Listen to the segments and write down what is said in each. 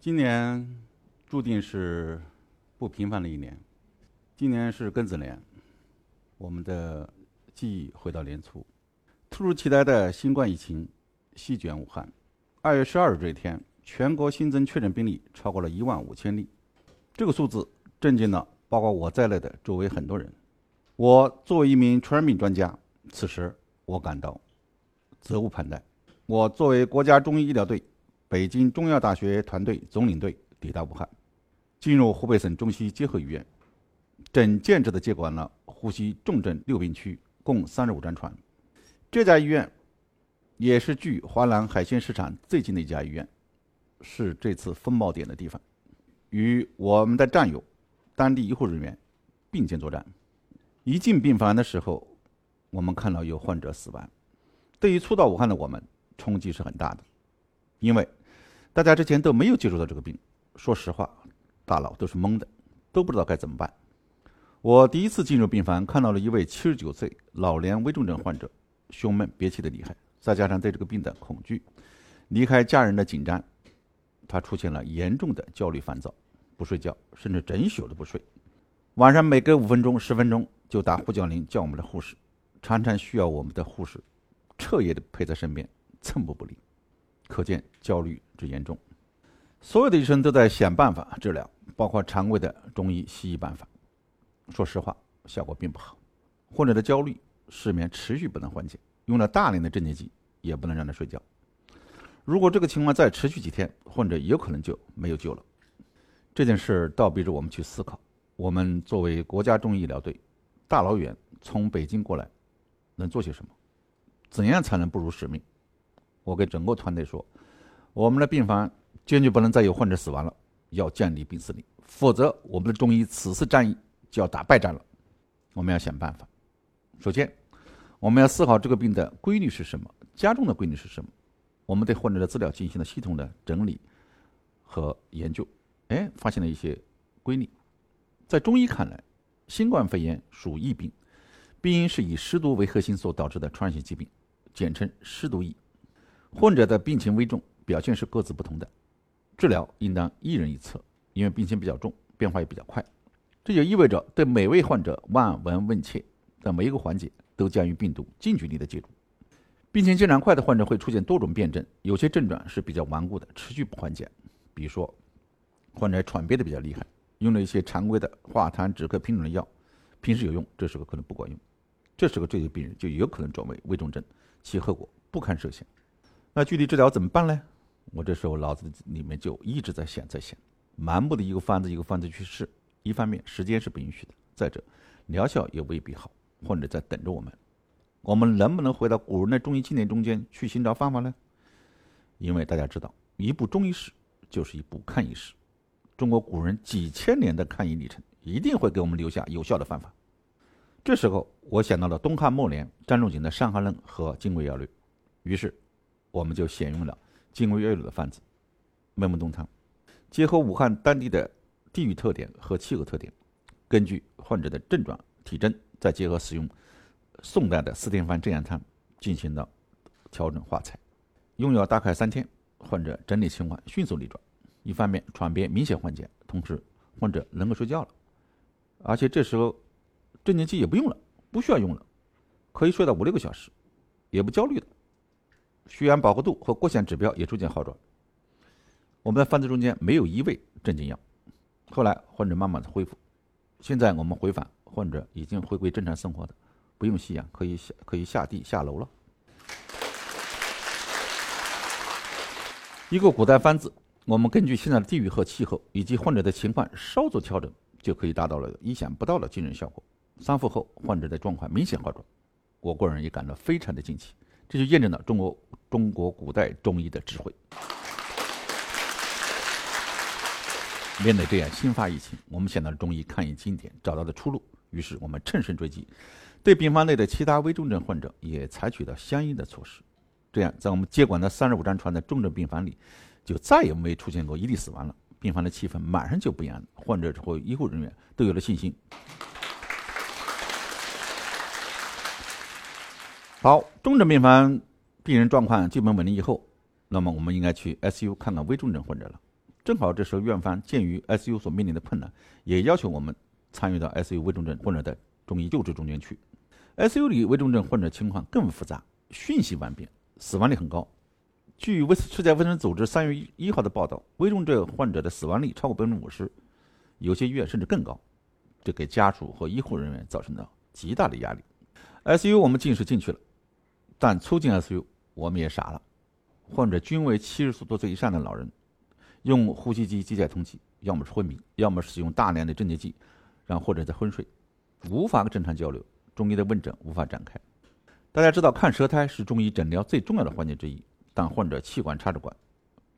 今年注定是不平凡的一年。今年是庚子年，我们的记忆回到年初，突如其来的新冠疫情席卷武汉。二月十二日这一天，全国新增确诊病例超过了一万五千例，这个数字震惊了包括我在内的周围很多人。我作为一名传染病专家，此时我感到责无旁贷。我作为国家中医医疗队、北京中药大学团队总领队抵达武汉，进入湖北省中西医结合医院，整建制的接管了呼吸重症六病区，共三十五张床。这家医院也是距华南海鲜市场最近的一家医院，是这次风暴点的地方，与我们的战友、当地医护人员并肩作战。一进病房的时候，我们看到有患者死亡，对于初到武汉的我们。冲击是很大的，因为大家之前都没有接触到这个病，说实话，大脑都是懵的，都不知道该怎么办。我第一次进入病房，看到了一位七十九岁老年危重症患者，胸闷憋气的厉害，再加上对这个病的恐惧，离开家人的紧张，他出现了严重的焦虑烦躁，不睡觉，甚至整宿都不睡。晚上每隔五分钟、十分钟就打呼叫铃叫我们的护士，常常需要我们的护士彻夜的陪在身边。寸步不离，可见焦虑之严重。所有的医生都在想办法治疗，包括常规的中医、西医办法。说实话，效果并不好。患者的焦虑、失眠持续不能缓解，用了大量的镇静剂也不能让他睡觉。如果这个情况再持续几天，患者有可能就没有救了。这件事倒逼着我们去思考：我们作为国家中医医疗队，大老远从北京过来，能做些什么？怎样才能不辱使命？我给整个团队说，我们的病房坚决不能再有患者死亡了，要建立病死率，否则我们的中医此次战役就要打败仗了。我们要想办法。首先，我们要思考这个病的规律是什么，加重的规律是什么。我们对患者的资料进行了系统的整理和研究，哎，发现了一些规律。在中医看来，新冠肺炎属疫病，病因是以湿毒为核心所导致的传染性疾病，简称湿毒疫。患者的病情危重，表现是各自不同的，治疗应当一人一策，因为病情比较重，变化也比较快。这就意味着对每位患者望闻问切，在每一个环节都将与病毒近距离的接触。病情进展快的患者会出现多种辩证，有些症状是比较顽固的，持续不缓解。比如说，患者喘憋的比较厉害，用了一些常规的化痰止咳品种的药，平时有用，这时候可能不管用。这时候这些病人就有可能转为危重症，其后果不堪设想。那具体治疗怎么办呢？我这时候脑子里面就一直在想，在想，盲目的一个方子一个方子去试，一方面时间是不允许的，再者疗效也未必好，患者在等着我们。我们能不能回到古人的中医经典中间去寻找方法呢？因为大家知道，一部中医史就是一部抗疫史，中国古人几千年的抗疫历程一定会给我们留下有效的方法。这时候，我想到了东汉末年张仲景的《伤寒论》和《金匮要略》，于是。我们就选用了金匮要略的方子，麦门冬汤，结合武汉当地的地域特点和气候特点，根据患者的症状体征，再结合使用宋代的四天方正阳汤进行了调整化裁。用药大概三天，患者整体情况迅速逆转，一方面喘憋明显缓解，同时患者能够睡觉了，而且这时候镇静剂也不用了，不需要用了，可以睡到五六个小时，也不焦虑了。血氧饱和度和各项指标也逐渐好转。我们的方子中间没有一味镇静药。后来患者慢慢的恢复，现在我们回访，患者已经回归正常生活的，不用吸氧，可以下可以下地下楼了。一个古代方子，我们根据现在的地域和气候以及患者的情况稍作调整，就可以达到了意想不到的惊人效果。三副后，患者的状况明显好转，我个人也感到非常的惊奇。这就验证了中国中国古代中医的智慧。面对这样新发疫情，我们想到了中医抗疫经典，找到了出路。于是我们乘胜追击，对病房内的其他危重症患者也采取了相应的措施。这样，在我们接管的三十五张床的重症病房里，就再也没出现过一例死亡了。病房的气氛马上就不一样了，患者和医护人员都有了信心。好，重症病房病人状况基本稳定以后，那么我们应该去 SU 看看危重症患者了。正好这时候院方鉴于 ICU 所面临的困难，也要求我们参与到 ICU 危重症患者的中医救治中间去。ICU 里危重症患者情况更复杂，瞬息万变，死亡率很高。据卫世界卫生组织三月一号的报道，危重症患者的死亡率超过百分之五十，有些医院甚至更高，这给家属和医护人员造成了极大的压力。ICU 我们进是进去了，但出进 ICU 我们也傻了。患者均为七十多岁以上的老人，用呼吸机机械通气，要么是昏迷，要么使用大量的镇静剂，让患者在昏睡，无法正常交流，中医的问诊无法展开。大家知道，看舌苔是中医诊疗最重要的环节之一。但患者气管插着管，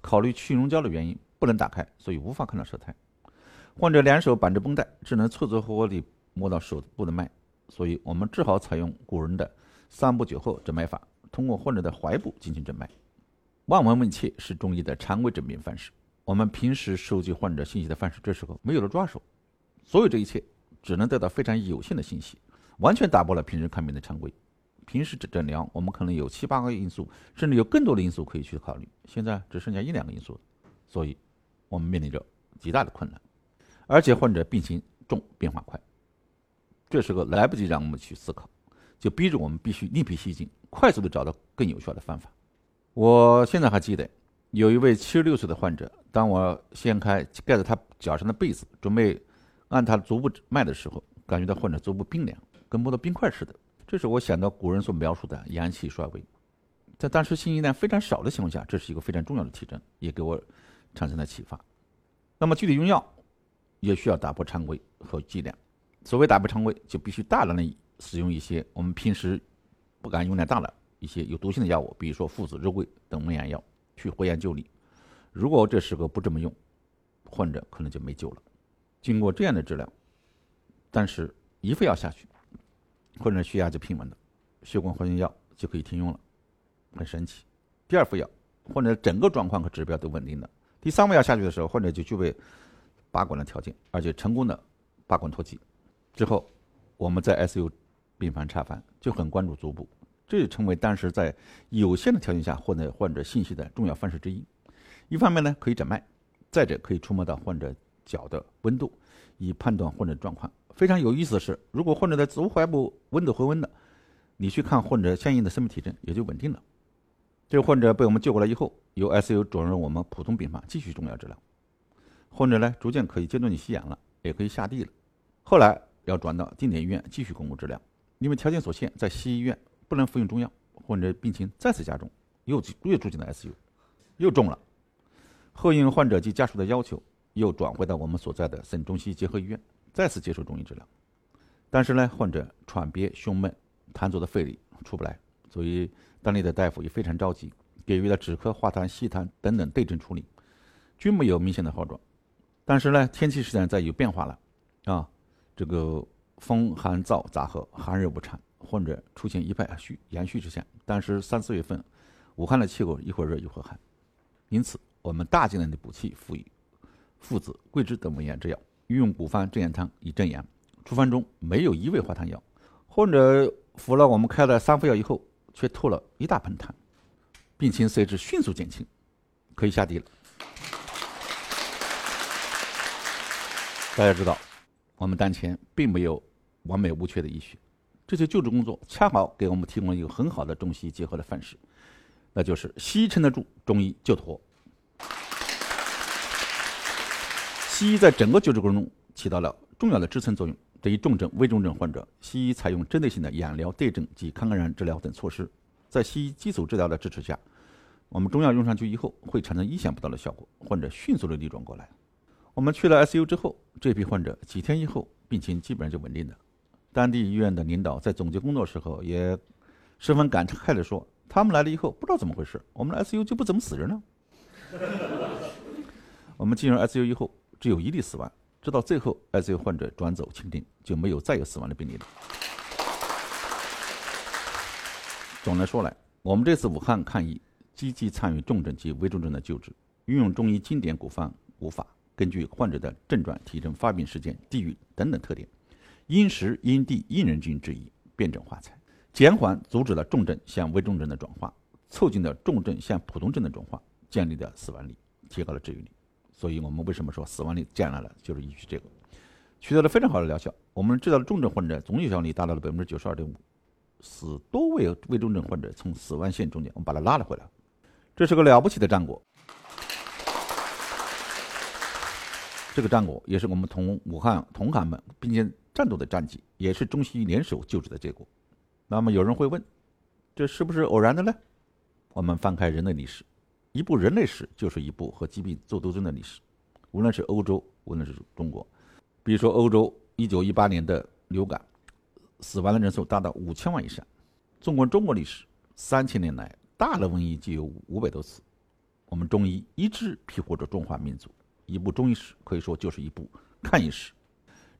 考虑去溶胶的原因不能打开，所以无法看到舌苔。患者两手绑着绷带，只能凑凑合合地摸到手部的脉，所以我们只好采用古人的三步九后诊脉法，通过患者的踝部进行诊脉。望闻问切是中医的常规诊病方式。我们平时收集患者信息的方式，这时候没有了抓手，所有这一切只能得到非常有限的信息，完全打破了平时看病的常规。平时诊诊疗，我们可能有七八个因素，甚至有更多的因素可以去考虑。现在只剩下一两个因素，所以我们面临着极大的困难。而且患者病情重，变化快，这时候来不及让我们去思考，就逼着我们必须另辟蹊径，快速的找到更有效的方法。我现在还记得，有一位七十六岁的患者，当我掀开盖在他脚上的被子，准备按他足部脉的时候，感觉到患者足部冰凉，跟摸到冰块似的。这是我想到古人所描述的阳气衰微，在当时信息量非常少的情况下，这是一个非常重要的体征，也给我产生了启发。那么具体用药也需要打破常规和剂量。所谓打破常规，就必须大量的使用一些我们平时不敢用量大的一些有毒性的药物，比如说附子、肉桂等蒙阳药，去回阳救逆。如果这时候不这么用，患者可能就没救了。经过这样的治疗，但是一副药下去。患者血压就平稳了，血管活性药就可以停用了，很神奇。第二副药，患者整个状况和指标都稳定了。第三副药下去的时候，患者就具备拔管的条件，而且成功的拔管脱机。之后，我们在 ICU 病房查房就很关注足部，这也成为当时在有限的条件下获得患者信息的重要方式之一。一方面呢，可以诊脉；再者，可以触摸到患者脚的温度，以判断患者状况。非常有意思的是，如果患者的足踝部温度回温了，你去看患者相应的生命体征也就稳定了。这个患者被我们救过来以后，由 ICU 转入我们普通病房继续中药治疗。患者呢，逐渐可以阶段性吸氧了，也可以下地了。后来要转到定点医院继续巩固治疗，因为条件所限，在西医院不能服用中药，患者病情再次加重，又又住进了 ICU，又重了。后应患者及家属的要求，又转回到我们所在的省中西医结合医院。再次接受中医治疗，但是呢，患者喘憋、胸闷、痰浊的肺里出不来，所以当地的大夫也非常着急，给予了止咳、化痰、吸痰等等对症处理，均没有明显的好转。但是呢，天气实际上在有变化了，啊，这个风寒燥杂合，寒热不畅，患者出现一派虚、阳虚之象。当时三四月份，武汉的气候一会儿热一会儿寒，因此我们大剂量的补气，辅以附子、桂枝等温阳之药。运用古方镇阳汤以镇阳，处方中没有一味化痰药，患者服了我们开的三副药以后，却吐了一大盆痰，病情随之迅速减轻，可以下地了。大家知道，我们当前并没有完美无缺的医学，这些救治工作恰好给我们提供了一个很好的中西医结合的范式，那就是西医撑得住，中医就妥。西医在整个救治过程中起到了重要的支撑作用。对于重症、危重症患者，西医采用针对性的氧疗、对症及抗感染治疗等措施。在西医基础治疗的支持下，我们中药用上去以后，会产生意想不到的效果，患者迅速的逆转过来。我们去了 ICU 之后，这批患者几天以后病情基本上就稳定了。当地医院的领导在总结工作时候也十分感慨地说：“他们来了以后，不知道怎么回事，我们的 ICU 就不怎么死人了。”我们进入 ICU 以后。只有一例死亡，直到最后 ICU 患者转走清定，就没有再有死亡的病例了。总的说来，我们这次武汉抗疫积极参与重症及危重症的救治，运用中医经典古方古法，根据患者的症状、体征、发病时间、地域等等特点，因时因地因人均治宜，辩证化裁，减缓阻止了重症向危重症的转化，促进了重症向普通症的转化，降低了死亡率，提高了治愈率。所以我们为什么说死亡率降下来了，就是依据这个，取得了非常好的疗效。我们治疗重症患者总有效率达到了百分之九十二点五，死多位危重症患者从死亡线中间，我们把他拉了回来。这是个了不起的战果。这个战果也是我们同武汉同行们并肩战斗的战绩，也是中西医联手救治的结果。那么有人会问，这是不是偶然的呢？我们翻开人类历史，一部人类史就是一部和疾病做斗争的历史。无论是欧洲，无论是中国，比如说欧洲一九一八年的流感，死亡的人数达到五千万以上。纵观中国历史，三千年来大的瘟疫就有五百多次。我们中医一直庇护着中华民族。一部中医史可以说就是一部看医史。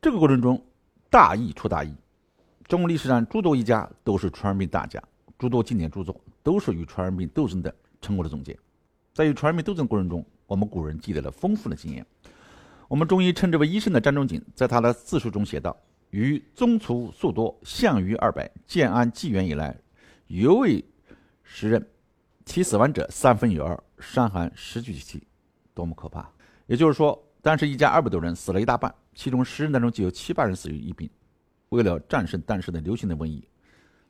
这个过程中，大疫出大疫。中国历史上诸多医家都是传染病大家，诸多经典著作都是与传染病斗争的成果的总结。在与传染病斗争过程中，我们古人积累了丰富的经验。我们中医称之为医生的张仲景，在他的自述中写道：“于宗族数多，项羽二百，建安纪元以来，犹未时任，其死亡者三分有二，伤寒十居其。”多么可怕！也就是说，当时一家二百多人死了一大半，其中十人当中就有七八人死于疫病。为了战胜当时的流行的瘟疫，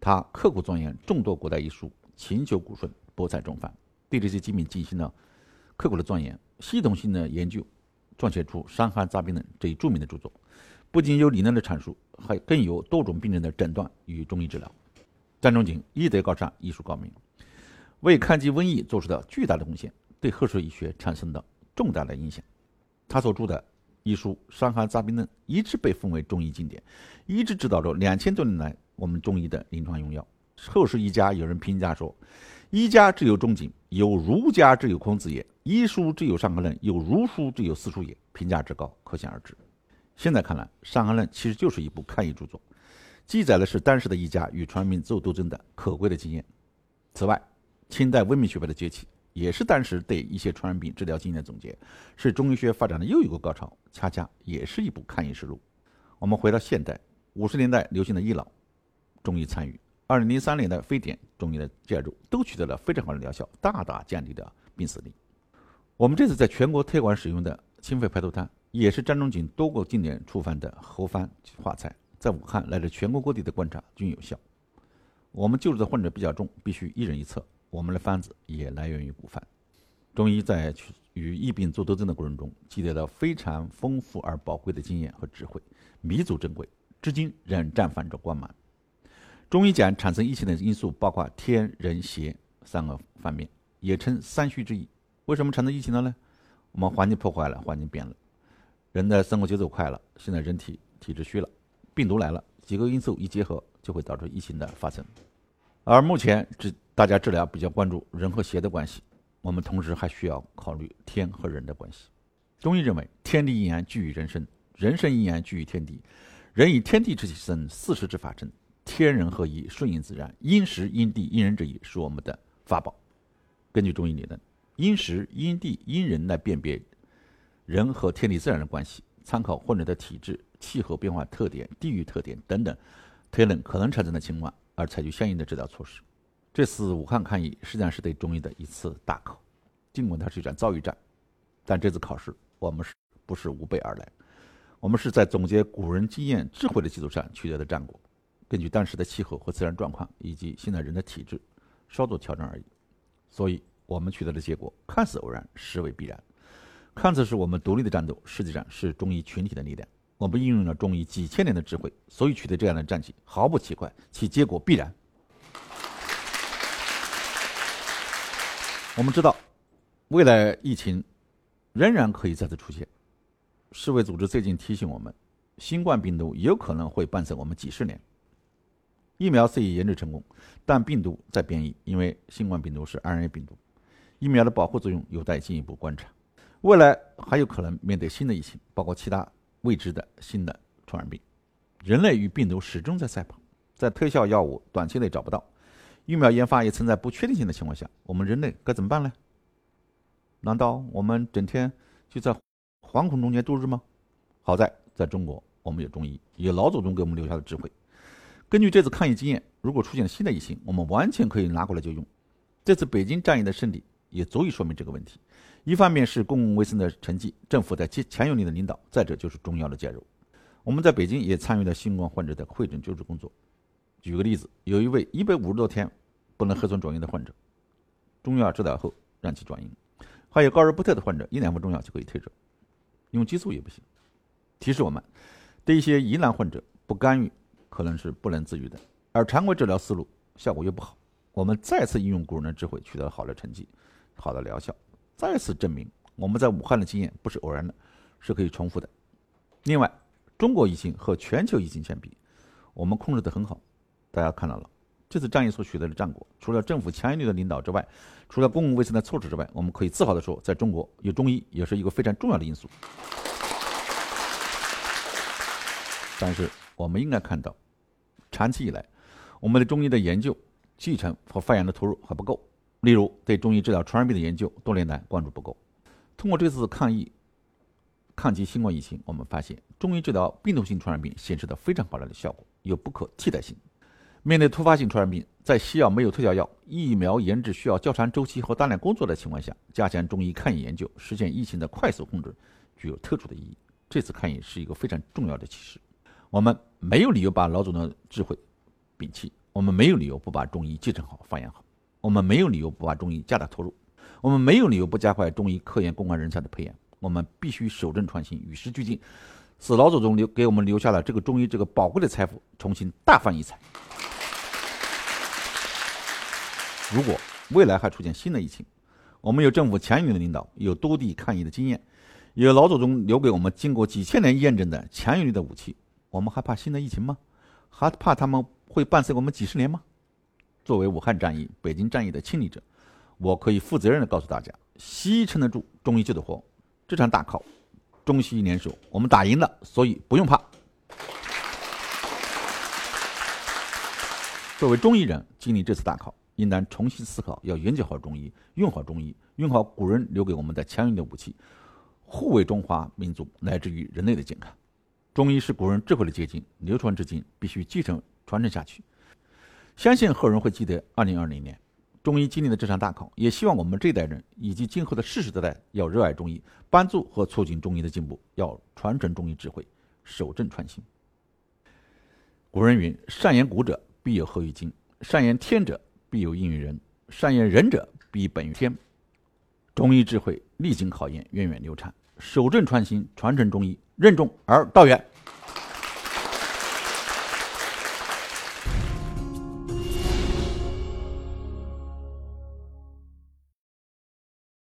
他刻苦钻研众多古代医书，勤求古训，博采众方，对这些疾病进行了刻苦的钻研、系统性的研究，撰写出《伤寒杂病论》这一著名的著作。不仅有理论的阐述，还更有多种病症的诊断与中医治疗。张仲景医德高尚，医术高明，为抗击瘟疫做出了巨大的贡献，对后世医学产生了。重大的影响，他所著的医书《伤寒杂病论》一直被奉为中医经典，一直指导着两千多年来我们中医的临床用药。后世医家有人评价说：“医家之有仲景，有儒家之有孔子也；医书之有伤寒论，有儒书之有四书也。”评价之高，可想而知。现在看来，《伤寒论》其实就是一部抗疫著作，记载的是当时的医家与传染病做斗争的可贵的经验。此外，清代温明学派的崛起。也是当时对一些传染病治疗经验的总结，是中医学发展的又一个高潮，恰恰也是一部抗疫实录。我们回到现代，五十年代流行的医老，中医参与；二零零三年的非典，中医的介入，都取得了非常好的疗效，大大降低了病死率。我们这次在全国推广使用的清肺排毒汤，也是张仲景多个经典处方的合方化材，在武汉乃至全国各地的观察均有效。我们救治的患者比较重，必须一人一策。我们的方子也来源于古方，中医在与疫病做斗争的过程中，积累了非常丰富而宝贵的经验和智慧，弥足珍贵，至今仍绽放着光芒。中医讲产生疫情的因素包括天人邪三个方面，也称三虚之意。为什么产生疫情了呢？我们环境破坏了，环境变了，人的生活节奏快了，现在人体体质虚了，病毒来了，几个因素一结合，就会导致疫情的发生。而目前治大家治疗比较关注人和邪的关系，我们同时还需要考虑天和人的关系。中医认为，天地阴阳聚于人身，人生阴阳聚于天地，人以天地之气生，四时之法生，天人合一，顺应自然，因时因地因人之意是我们的法宝。根据中医理论，因时因地因人来辨别人和天地自然的关系，参考患者的体质、气候变化特点、地域特点等等，推论可能产生的情况。而采取相应的治疗措施。这次武汉抗疫实际上是对中医的一次大考，尽管它是一场遭遇战，但这次考试我们是不是无备而来？我们是在总结古人经验智慧的基础上取得的战果，根据当时的气候和自然状况以及现在人的体质稍作调整而已。所以，我们取得的结果看似偶然，实为必然。看似是我们独立的战斗，实际上是中医群体的力量。我们应用了中医几千年的智慧，所以取得这样的战绩毫不奇怪，其结果必然。我们知道，未来疫情仍然可以再次出现。世卫组织最近提醒我们，新冠病毒有可能会伴随我们几十年。疫苗虽已研制成功，但病毒在变异，因为新冠病毒是 RNA 病毒，疫苗的保护作用有待进一步观察。未来还有可能面对新的疫情，包括其他。未知的新的传染病，人类与病毒始终在赛跑，在特效药物短期内找不到，疫苗研发也存在不确定性的情况下，我们人类该怎么办呢？难道我们整天就在惶恐中间度日吗？好在在中国，我们有中医，有老祖宗给我们留下的智慧。根据这次抗疫经验，如果出现新的疫情，我们完全可以拿过来就用。这次北京战役的胜利，也足以说明这个问题。一方面是公共卫生的成绩，政府的强有力的领导；再者就是中药的介入。我们在北京也参与了新冠患者的会诊救治工作。举个例子，有一位一百五十多天不能核酸转阴的患者，中药治疗后让其转阴；还有高热不退的患者，一两服中药就可以退热，用激素也不行。提示我们，对一些疑难患者不干预可能是不能治愈的，而常规治疗思路效果又不好。我们再次应用古人的智慧，取得好的成绩，好的疗效，再次证明我们在武汉的经验不是偶然的，是可以重复的。另外，中国疫情和全球疫情相比，我们控制得很好。大家看到了，这次战役所取得的战果，除了政府强有力的领导之外，除了公共卫生的措施之外，我们可以自豪地说，在中国有中医也是一个非常重要的因素。但是，我们应该看到，长期以来，我们的中医的研究、继承和发扬的投入还不够。例如，对中医治疗传染病的研究，多年来关注不够。通过这次抗疫、抗击新冠疫情，我们发现中医治疗病毒性传染病显示的非常好的效果，有不可替代性。面对突发性传染病，在西药没有特效药、疫苗研制需要较长周期和大量工作的情况下，加强中医抗疫研究，实现疫情的快速控制，具有特殊的意义。这次抗疫是一个非常重要的启示。我们没有理由把老祖宗的智慧摒弃，我们没有理由不把中医继承好、发扬好，我们没有理由不把中医加大投入，我们没有理由不加快中医科研攻关人才的培养。我们必须守正创新，与时俱进，使老祖宗留给我们留下了这个中医这个宝贵的财富重新大放异彩。如果未来还出现新的疫情，我们有政府强有力的领导，有多地抗疫的经验，有老祖宗留给我们经过几千年验证的强有力的武器。我们还怕新的疫情吗？还怕他们会伴随我们几十年吗？作为武汉战役、北京战役的亲历者，我可以负责任的告诉大家：西医撑得住，中医救得活。这场大考，中西医联手，我们打赢了，所以不用怕。作为中医人，经历这次大考，应当重新思考，要研究好中医，用好中医，用好古人留给我们的强硬的武器，护卫中华民族乃至于人类的健康。中医是古人智慧的结晶，流传至今，必须继承传承下去。相信后人会记得二零二零年中医经历的这场大考，也希望我们这代人以及今后的世世代代要热爱中医，帮助和促进中医的进步，要传承中医智慧，守正创新。古人云：“善言古者，必有后于今；善言天者，必有应于人；善言人者，必本于天。”中医智慧历经考验，源远流长。守正创新，传承中医，任重而道远。